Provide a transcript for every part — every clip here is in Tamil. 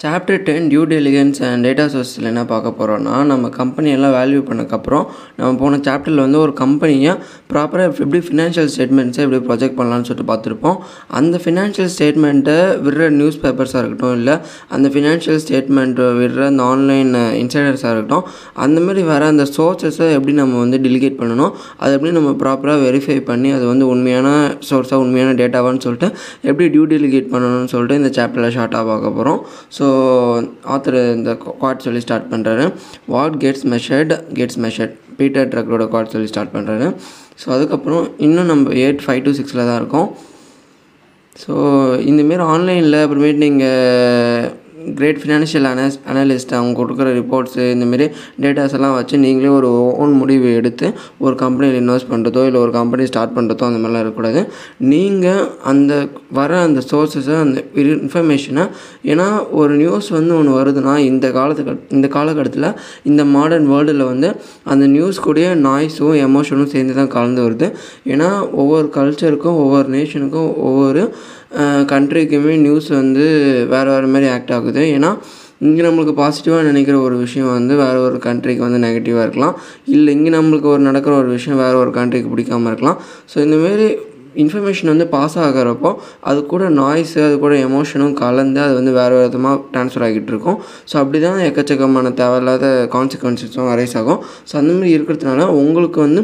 Chapter ten due diligence and data சோர்ஸில் என்ன பார்க்க போகிறோன்னா நம்ம கம்பெனியெல்லாம் வேல்யூ பண்ணக்கப்புறம் நம்ம போன சாப்டரில் வந்து ஒரு கம்பெனியை ப்ராப்பராக எப்படி ஃபினான்ஷியல் ஸ்டேட்மெண்ட்ஸை எப்படி ப்ரொஜெக்ட் பண்ணலான்னு சொல்லிட்டு பார்த்துருப்போம். அந்த ஃபினான்ஷியல் ஸ்டேட்மெண்ட்டை விடுற நியூஸ் பேப்பர்ஸாக இருக்கட்டும் இல்லை அந்த ஃபினான்ஷியல் ஸ்டேட்மெண்ட்டை விடுற அந்த ஆன்லைன் இன்சைடர்ஸாக இருக்கட்டும் அந்தமாரி வர அந்த சோர்ஸஸை எப்படி நம்ம வந்து டெலிகேட் பண்ணணும் அதை எப்படி நம்ம ப்ராப்பராக வெரிஃபை பண்ணி அது வந்து உண்மையான சோர்ஸாக உண்மையான டேட்டாவான்னு சொல்லிட்டு எப்படி டியூ டெலிகேட் பண்ணணும்னு சொல்லிட்டு இந்த சாப்டரில் ஷார்ட்டாக பார்க்க போகிறோம் ஸோ ஸோ ஆத்தர் இந்த குவாட் சொல்லி ஸ்டார்ட் பண்ணுறாரு what gets measured gets measured Peter ட்ரக்கரோட quote சொல்லி ஸ்டார்ட் பண்ணுறாரு ஸோ அதுக்கப்புறம் இன்னும் நம்ம எயிட் ஃபைவ் டு சிக்ஸில் தான் இருக்கோம். ஸோ இந்தமாரி ஆன்லைனில் அப்புறமேட்டு நீங்கள் கிரேட் ஃபினான்ஷியல் அனஸ் அனலிஸ்ட் அவங்க கொடுக்குற ரிப்போர்ட்ஸு இந்தமாரி டேட்டாஸ் எல்லாம் வச்சு நீங்களே ஒரு ஓன் முடிவு எடுத்து ஒரு கம்பெனியில் இன்வெஸ்ட் பண்ணுறதோ இல்லை ஒரு கம்பெனி ஸ்டார்ட் பண்ணுறதோ அந்த மாதிரிலாம் இருக்கக்கூடாது. நீங்கள் அந்த வர அந்த சோர்ஸஸை அந்த இன்ஃபர்மேஷனை ஏன்னா ஒரு நியூஸ் வந்து ஒன்று வருதுன்னா இந்த காலத்துக்கு இந்த காலகட்டத்தில் இந்த மாடர்ன் வேர்ல்டில் வந்து அந்த நியூஸ் கூடயே நாய்ஸும் எமோஷனும் சேர்ந்து தான் கலந்து வருது. ஏன்னா ஒவ்வொரு கல்ச்சருக்கும் ஒவ்வொரு நேஷனுக்கும் ஒவ்வொரு கண்ட்ரிக்குமே நியூஸ் வந்து வேறு வேறு மாதிரி ஆக்ட் ஆகுது. ஏன்னா இங்கே நம்மளுக்கு பாசிட்டிவாக நினைக்கிற ஒரு விஷயம் வந்து வேறு ஒரு கண்ட்ரிக்கு வந்து நெகட்டிவாக இருக்கலாம். இல்லை இங்கே நம்மளுக்கு ஒரு நடக்கிற ஒரு விஷயம் வேறு ஒரு கண்ட்ரிக்கு பிடிக்காமல் இருக்கலாம். ஸோ இந்தமாரி இன்ஃபர்மேஷன் வந்து பாஸ் ஆகிறப்போ அது கூட நாய்ஸு அது கூட எமோஷனும் கலந்து அது வந்து வேறு விதமாக ட்ரான்ஸ்ஃபர் ஆகிட்டு இருக்கும். ஸோ அப்படி தான் எக்கச்சக்கமான தேவையில்லாத கான்சிக்வன்சஸும் அரைஸ் ஆகும். ஸோ அந்தமாதிரி இருக்கிறதுனால உங்களுக்கு வந்து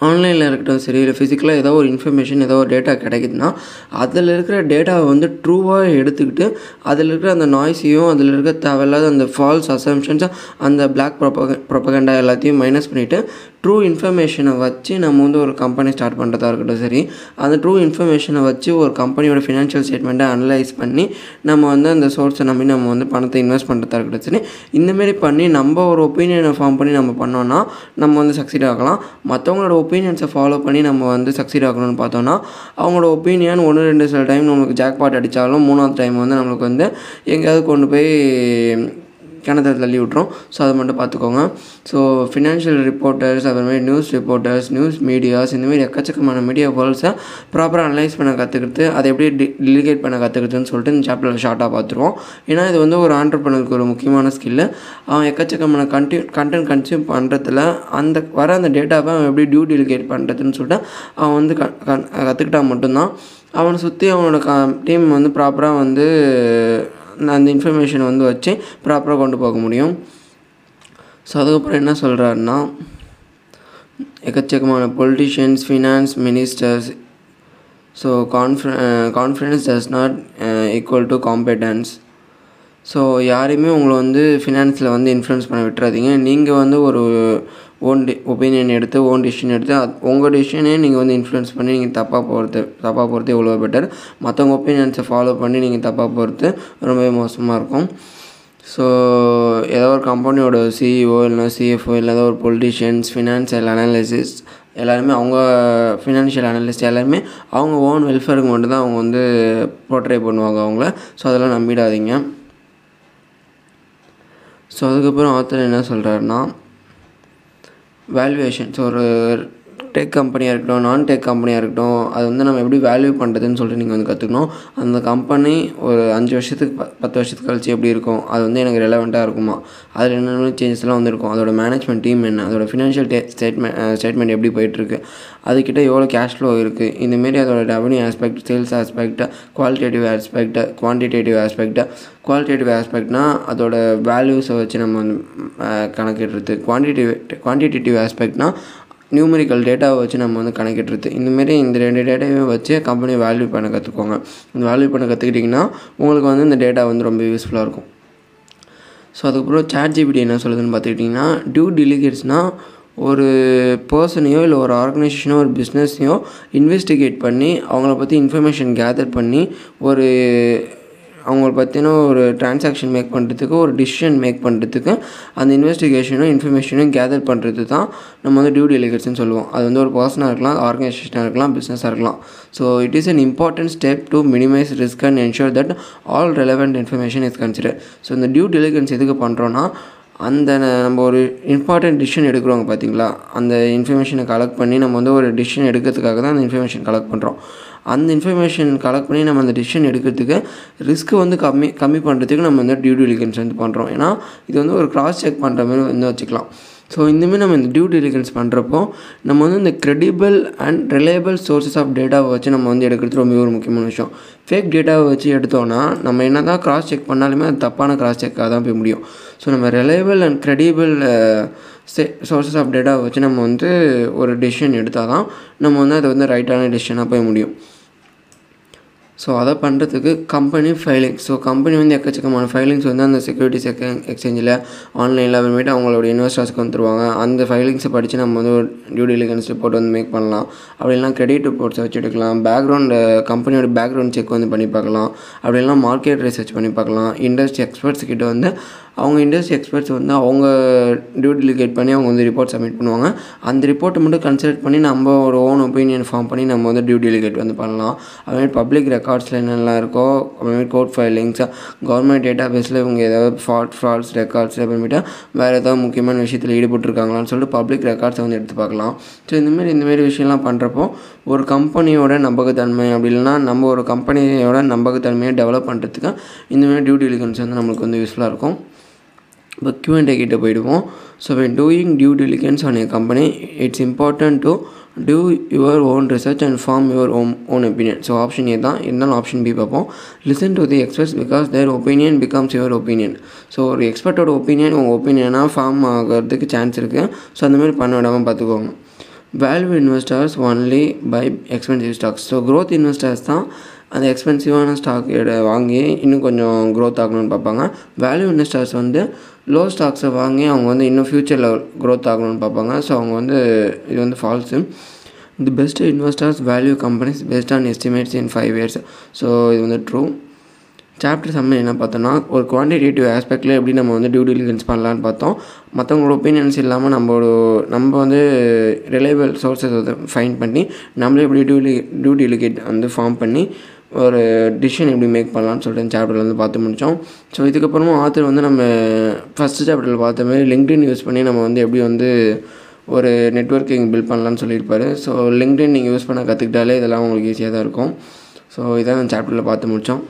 ஆன்லைனில் இருக்கட்டும் சரி இல்லை ஃபிசிக்கலாக ஏதோ ஒரு இன்ஃபர்மேஷன் ஏதோ ஒரு டேட்டா கிடைக்குதுன்னா அதில் இருக்கிற டேட்டாவை வந்து ட்ரூவாக எடுத்துக்கிட்டு அதில் இருக்கிற அந்த நாய்ஸையும் அதில் இருக்கிற தேவையில்லாத அந்த ஃபால்ஸ் அசம்ஷன்ஸாக அந்த பிளாக் ப்ரொபக ப்ரொபகண்டா எல்லாத்தையும் மைனஸ் பண்ணிவிட்டு ட்ரூ இன்ஃபர்மேஷனை வச்சு நம்ம வந்து ஒரு கம்பெனி ஸ்டார்ட் பண்ணுறதா இருக்கட்டும் சரி. அந்த ட்ரூ இன்ஃபர்மேஷனை வச்சு ஒரு கம்பெனியோட ஃபினான்ஷியல் ஸ்டேட்மெண்ட்டை அனலைஸ் பண்ணி நம்ம வந்து அந்த சோர்ஸை நம்பி நம்ம வந்து பணத்தை இன்வெஸ்ட் பண்ணுறதா இருக்கட்டும் சரி. இந்தமாரி பண்ணி நம்ம ஒரு ஒப்பீனியனை ஃபார்ம் பண்ணி நம்ம பண்ணோன்னா நம்ம வந்து சக்சீட் ஆகலாம். மற்றவங்களோட ஒப்பீனியன்ஸை ஃபாலோ பண்ணி நம்ம வந்து சக்சீட் ஆகணும்னு பார்த்தோன்னா அவங்களோட ஒப்பீனியன் ஒன்று ரெண்டு சில டைம் நம்மளுக்கு ஜாக்பாட் அடித்தாலும் மூணாவது டைம் வந்து நம்மளுக்கு வந்து எங்கேயாவது கொண்டு போய் கிணத்துல தள்ளி விட்ரும் ஸோ அதை மட்டும் பார்த்துக்கோங்க. ஸோ ஃபினான்ஷியல் ரிப்போர்ட்டர்ஸ் அப்புறமேட்டு நியூஸ் ரிப்போர்ட்டர்ஸ் நியூஸ் மீடியாஸ் இந்தமாரி எக்கச்சக்கமான மீடியா வேர்ல்ஸை ப்ராப்பராக அனலைஸ் பண்ண கற்றுக்கிறது அதை எப்படி டி டெலிகேட் பண்ண கற்றுக்கிறதுன்னு சொல்லிட்டு இந்த சாப்டரில் ஷார்ட்டாக பார்த்துருவோம். ஏன்னா இது வந்து ஒரு ஆண்டர்பனருக்கு ஒரு முக்கியமான ஸ்கில்லு அவன் எக்கச்சக்கமான கண்டி கண்டென்ட் கன்சியூம் பண்ணுறதுல அந்த வர அந்த டேட்டாவை அவன் எப்படி டியூ டெலிகேட் பண்ணுறதுன்னு சொல்லிட்டு அவன் வந்து க கற்றுக்கிட்டா மட்டும்தான். அவனை சுற்றி அவனோட க டீம் வந்து ப்ராப்பராக வந்து அந்த இன்ஃபர்மேஷன் வந்து வச்சு ப்ராப்பராக கொண்டு போக முடியும். ஸோ அதுக்கப்புறம் என்ன சொல்கிறாருன்னா எக்கச்சக்கமான politicians finance ministers so கான்ஃப confidence does not equal to competence so யாரையுமே உங்களை வந்து ஃபினான்ஸில் வந்து இன்ஃப்ளூயன்ஸ் பண்ண விட்டுறாதீங்க. நீங்கள் வந்து ஒரு ஓன் டி ஒப்பீனியன் எடுத்து ஓன் டிசிஷன் எடுத்து அது உங்கள் டிசிஷனே நீங்கள் வந்து இன்ஃப்ளூயன்ஸ் பண்ணி நீங்கள் தப்பாக போகிறது தப்பாக போகிறது எவ்வளோ பெட்டர் மற்றவங்க ஒப்பீனியன்ஸை ஃபாலோ பண்ணி நீங்கள் தப்பாக போகிறது ரொம்பவே மோசமாக இருக்கும். ஸோ ஏதோ ஒரு கம்பெனியோட சிஇஓ இல்லைனா சிஎஃப்ஓ இல்லை ஒரு பொலிட்டிஷியன்ஸ் ஃபினான்ஷியல் அனாலிசிஸ் எல்லாருமே அவங்க ஃபினான்ஷியல் அனலிஸ்ட் எல்லாருமே அவங்க ஓன் வெல்ஃபேருக்கு மட்டும்தான் அவங்க வந்து போர்ட்ரே பண்ணுவாங்க அவங்கள. ஸோ அதெல்லாம் நம்பிடாதீங்க. ஸோ அதுக்கப்புறம் ஆத்தர் என்ன சொல்கிறாருன்னா வேல்யூவேஷன் ஸோ ஒரு டெக் கம்பெனியாக இருக்கட்டும் நான் டெக் கம்பெனியாக இருக்கட்டும் அது வந்து நம்ம எப்படி வேல்யூ பண்ணுறதுன்னு சொல்லிட்டு நீங்கள் வந்து கற்றுக்கணும் அந்த கம்பெனி ஒரு அஞ்சு வருஷத்துக்கு ப பத்து வருஷத்துக்கு கழிச்சு எப்படி இருக்கும் அது வந்து எனக்கு ரெலவெண்ட்டாக இருக்குமா? அதில் என்னென்ன சேஞ்சஸ்லாம் வந்துருக்கும்? அதோட மேனேஜ்மெண்ட் டீம் என்ன? அதோட ஃபினான்ஷியல் டே ஸ்டேட்மெண்ட் ஸ்டேட்மெண்ட் எப்படி போயிட்டுருக்கு? அதுக்கிட்ட எவ்வளோ கேஷ் ஃப்ளோ இருக்குது இந்தமாரி அதோட revenue aspect sales aspect qualitative aspect quantitative aspect qualitative ஆஸ்பெக்ட்னால் அதோட வேல்யூஸை வச்சு நம்ம வந்து கணக்கிடுறது. குவான்டிட்டிவ் குவான்டிடேட்டிவ் ஆஸ்பெக்ட்னால் நியூமரிக்கல் டேட்டாவை வச்சு நம்ம வந்து கணக்கிட்டுருது இந்தமாரி இந்த ரெண்டு டேட்டாவையும் வச்சு கம்பெனியை வேல்யூ பண்ண கற்றுக்கோங்க இந்த வேல்யூ பண்ண கற்றுக்கிட்டிங்கன்னா உங்களுக்கு வந்து இந்த டேட்டா வந்து ரொம்ப யூஸ்ஃபுல்லாக இருக்கும். ஸோ அதுக்கப்புறம் சேட் ஜிபிடி என்ன சொல்லுதுன்னு பார்த்துக்கிட்டிங்கன்னா டியூ டெலிகேட்ஸ்னால் ஒரு பர்சனையோ இல்லை ஒரு ஆர்கனைசேஷனோ ஒரு பிஸ்னஸையோ இன்வெஸ்டிகேட் பண்ணி அவங்கள பற்றி இன்ஃபர்மேஷன் கேதர் பண்ணி ஒரு அவங்கள பற்றின ஒரு டிரான்சாக்ஷன் மேக் பண்ணுறதுக்கு ஒரு டிசிஷன் மேக் பண்ணுறதுக்கு அந்த இன்வெஸ்டிகேஷனும் இன்ஃபர்மேஷனும் கேதர் பண்ணுறது தான் நம்ம வந்து டியூ டெலிகேட்ஸ்னு சொல்லுவோம். அது வந்து ஒரு பர்சனாக இருக்கலாம் ஆர்கனைசேஷனாக இருக்கலாம் பிஸ்னஸாக இருக்கலாம். So it is an important step to minimise risk and ensure that all relevant information is consider so இந்த டியூ டெலிகன்ஸ் எதுக்கு பண்ணுறோன்னா அந்த நம்ம ஒரு இம்பார்ட்டண்ட் டிசிஷன் எடுக்கிறோங்க பார்த்தீங்களா அந்த இன்ஃபர்மேஷனை கலெக்ட் பண்ணி நம்ம வந்து ஒரு டிசிஷன் எடுக்கிறதுக்காக தான் அந்த இன்ஃபர்மேஷன் கலெக்ட் பண்ணுறோம் அந்த இன்ஃபர்மேஷன் கலெக்ட் பண்ணி நம்ம அந்த டிசிஷன் எடுக்கிறதுக்கு ரிஸ்க்கு வந்து கம்மி கம்மி பண்ணுறதுக்கு நம்ம வந்து டியூ டெலிகன்ஸ் வந்து பண்ணுறோம் ஏன்னா இது வந்து ஒரு கிராஸ் செக் பண்ணுற மாதிரி வந்து வச்சுக்கலாம். ஸோ இந்தமாரி நம்ம இந்த டியூ டெலிகன்ஸ் பண்ணுறப்போ நம்ம வந்து இந்த credible and reliable sources of டேட்டாவை வச்சு நம்ம வந்து எடுக்கிறது ரொம்ப ஒரு முக்கியமான விஷயம். ஃபேக் டேட்டாவை வச்சு எடுத்தோன்னா நம்ம என்ன தான் கிராஸ் செக் பண்ணாலுமே அது தப்பான கிராஸ் செக்காக தான் போய் முடியும். ஸோ நம்ம reliable and credible sources of டேட்டாவை வச்சு நம்ம வந்து ஒரு டெசிஷன் எடுத்தால் தான் நம்ம வந்து அதை வந்து ரைட்டான டெசிஷனாக போய் முடியும். ஸோ அதை பண்ணுறதுக்கு கம்பெனி ஃபைலிங் ஸோ கம்பெனி வந்து எக்கச்சக்கமான ஃபைலிங்ஸ் வந்து அந்த செக்யூரிட்டிஸ் எக்க எக்ஸ்சேஞ்சில் ஆன்லைனில் அப்புறமேட்டு அவங்களோட இன்வெஸ்டர்ஸ்க்கு வந்துருவாங்க. அந்த ஃபைலிங்ஸை படித்து நம்ம வந்து ஒரு டியூ டெலிகன்ஸ் ரிப்போர்ட் வந்து மேக் பண்ணலாம். அப்படிலாம் கிரெடிட் ரிப்போர்ட்ஸை வச்சு எடுக்கலாம். பேக்ரவுண்ட் கம்பெனியோட பேக்ரவுண்ட் செக் வந்து பண்ணி பார்க்கலாம். அப்படிலாம் மார்க்கெட் ரிசர்ச் பண்ணி பார்க்கலாம். இண்டஸ்ட்ரி எக்ஸ்பர்ட்ஸ் கிட்ட வந்து அவங்க இண்டஸ்ட்ரி எக்ஸ்பர்ட்ஸ் வந்து அவங்க டியூ டெலிகேட் பண்ணி அவங்க வந்து ரிப்போர்ட் சப்மிட் பண்ணுவாங்க. அந்த ரிப்போர்ட்டை மட்டும் கன்சிடர் பண்ணி நம்ம ஒரு ஓன் ஒப்பீனியன் ஃபார்ம் பண்ணி நம்ம வந்து டியூ டெலிகேட் வந்து பண்ணலாம். அதுமாதிரி பப்ளிக் ரெக்கார்ட்ஸில் என்னெல்லாம் இருக்கோ அப்புறமேட்டு கோர்ட் ஃபைலிங்ஸ் கவர்மெண்ட் டேட்டா பேஸில் இவங்க ஏதாவது ஃபால்ட் ஃப்ராட்ஸ் ரெக்கார்ட்ஸ் அப்புறமேட்டு வேறு ஏதாவது முக்கியமான விஷயத்தில் ஈடுபட்டிருக்காங்களான்னு சொல்லிட்டு பப்ளிக் ரெக்கார்ட்ஸை வந்து எடுத்து பார்க்கலாம். ஸோ இந்தமாரி இந்தமாரி விஷயம்லாம் பண்ணுறப்போ ஒரு கம்பெனியோட நம்பகத்தன்மை அப்படி இல்லைன்னா நம்ம ஒரு கம்பெனியோட நம்பகத்தன்மையை டெவலப் பண்ணுறதுக்கு இந்தமாரி டியூ டெலிகன்ஸ் வந்து நம்மளுக்கு வந்து யூஸ்ஃபுல்லாக இருக்கும். இப்போ கியூஎன்டே கிட்ட போயிடுவோம். So when doing due diligence on a company it's important to do your own research and form your Om own opinion so option A தான். இருந்தாலும் ஆப்ஷன் பி பார்ப்போம். Listen to the experts because their opinion becomes your opinion so ஒரு எக்ஸ்பர்ட்டோட ஒப்பீனியன் உங்கள் ஒப்பீனியனாக ஃபார்ம் ஆகிறதுக்கு சான்ஸ் இருக்குது ஸோ அந்த மாதிரி பண்ண விடாமல் பார்த்துக்கோங்க. Value investors only buy expensive stocks so growth investors தான் அந்த எக்ஸ்பென்சிவான ஸ்டாக் வாங்கி இன்னும் கொஞ்சம் க்ரோத் ஆகணும்னு பார்ப்பாங்க. வேல்யூ இன்வெஸ்டர்ஸ் வந்து லோ ஸ்டாக்ஸை வாங்கி அவங்க வந்து இன்னும் ஃப்யூச்சரில் க்ரோத் ஆகணும்னு பார்ப்பாங்க. ஸோ அவங்க வந்து இது வந்து false the best investors value companies best on estimates in five years so இது வந்து ட்ரூ சாப்டர் சம்மன் என்ன பார்த்தோன்னா ஒரு குவான்டிடேட்டிவ் ஆஸ்பெக்டில் எப்படி நம்ம வந்து டியூ டெலிகன்ஸ் பண்ணலான்னு பார்த்தோம். மற்றவங்களோட ஒப்பீனியன்ஸ் இல்லாமல் நம்மளோட நம்ம வந்து ரிலையபிள் சோர்ஸஸ் வந்து ஃபைன் பண்ணி நம்மளே எப்படி டியூ டியூ டெலிகேட் வந்து ஃபார்ம் பண்ணி ஒரு டிசிஷன் எப்படி மேக் பண்ணலாம்னு சொல்லிட்டு சாப்டரில் வந்து பார்த்து முடித்தோம் ஸோ இதுக்கப்புறமா ஆத்தர் வந்து நம்ம ஃபஸ்ட்டு சாப்டரில் பார்த்த மாதிரி லிங்க்டின் யூஸ் பண்ணி நம்ம வந்து எப்படி வந்து ஒரு நெட்ஒர்க்கிங் பில்ட் பண்ணலான்னு சொல்லியிருப்பார். ஸோ லிங்க்டின் நீங்கள் யூஸ் பண்ண கற்றுக்கிட்டாலே இதெல்லாம் உங்களுக்கு ஈஸியாக தான் இருக்கும். ஸோ இதான் சாப்டரில் பார்த்து முடித்தோம்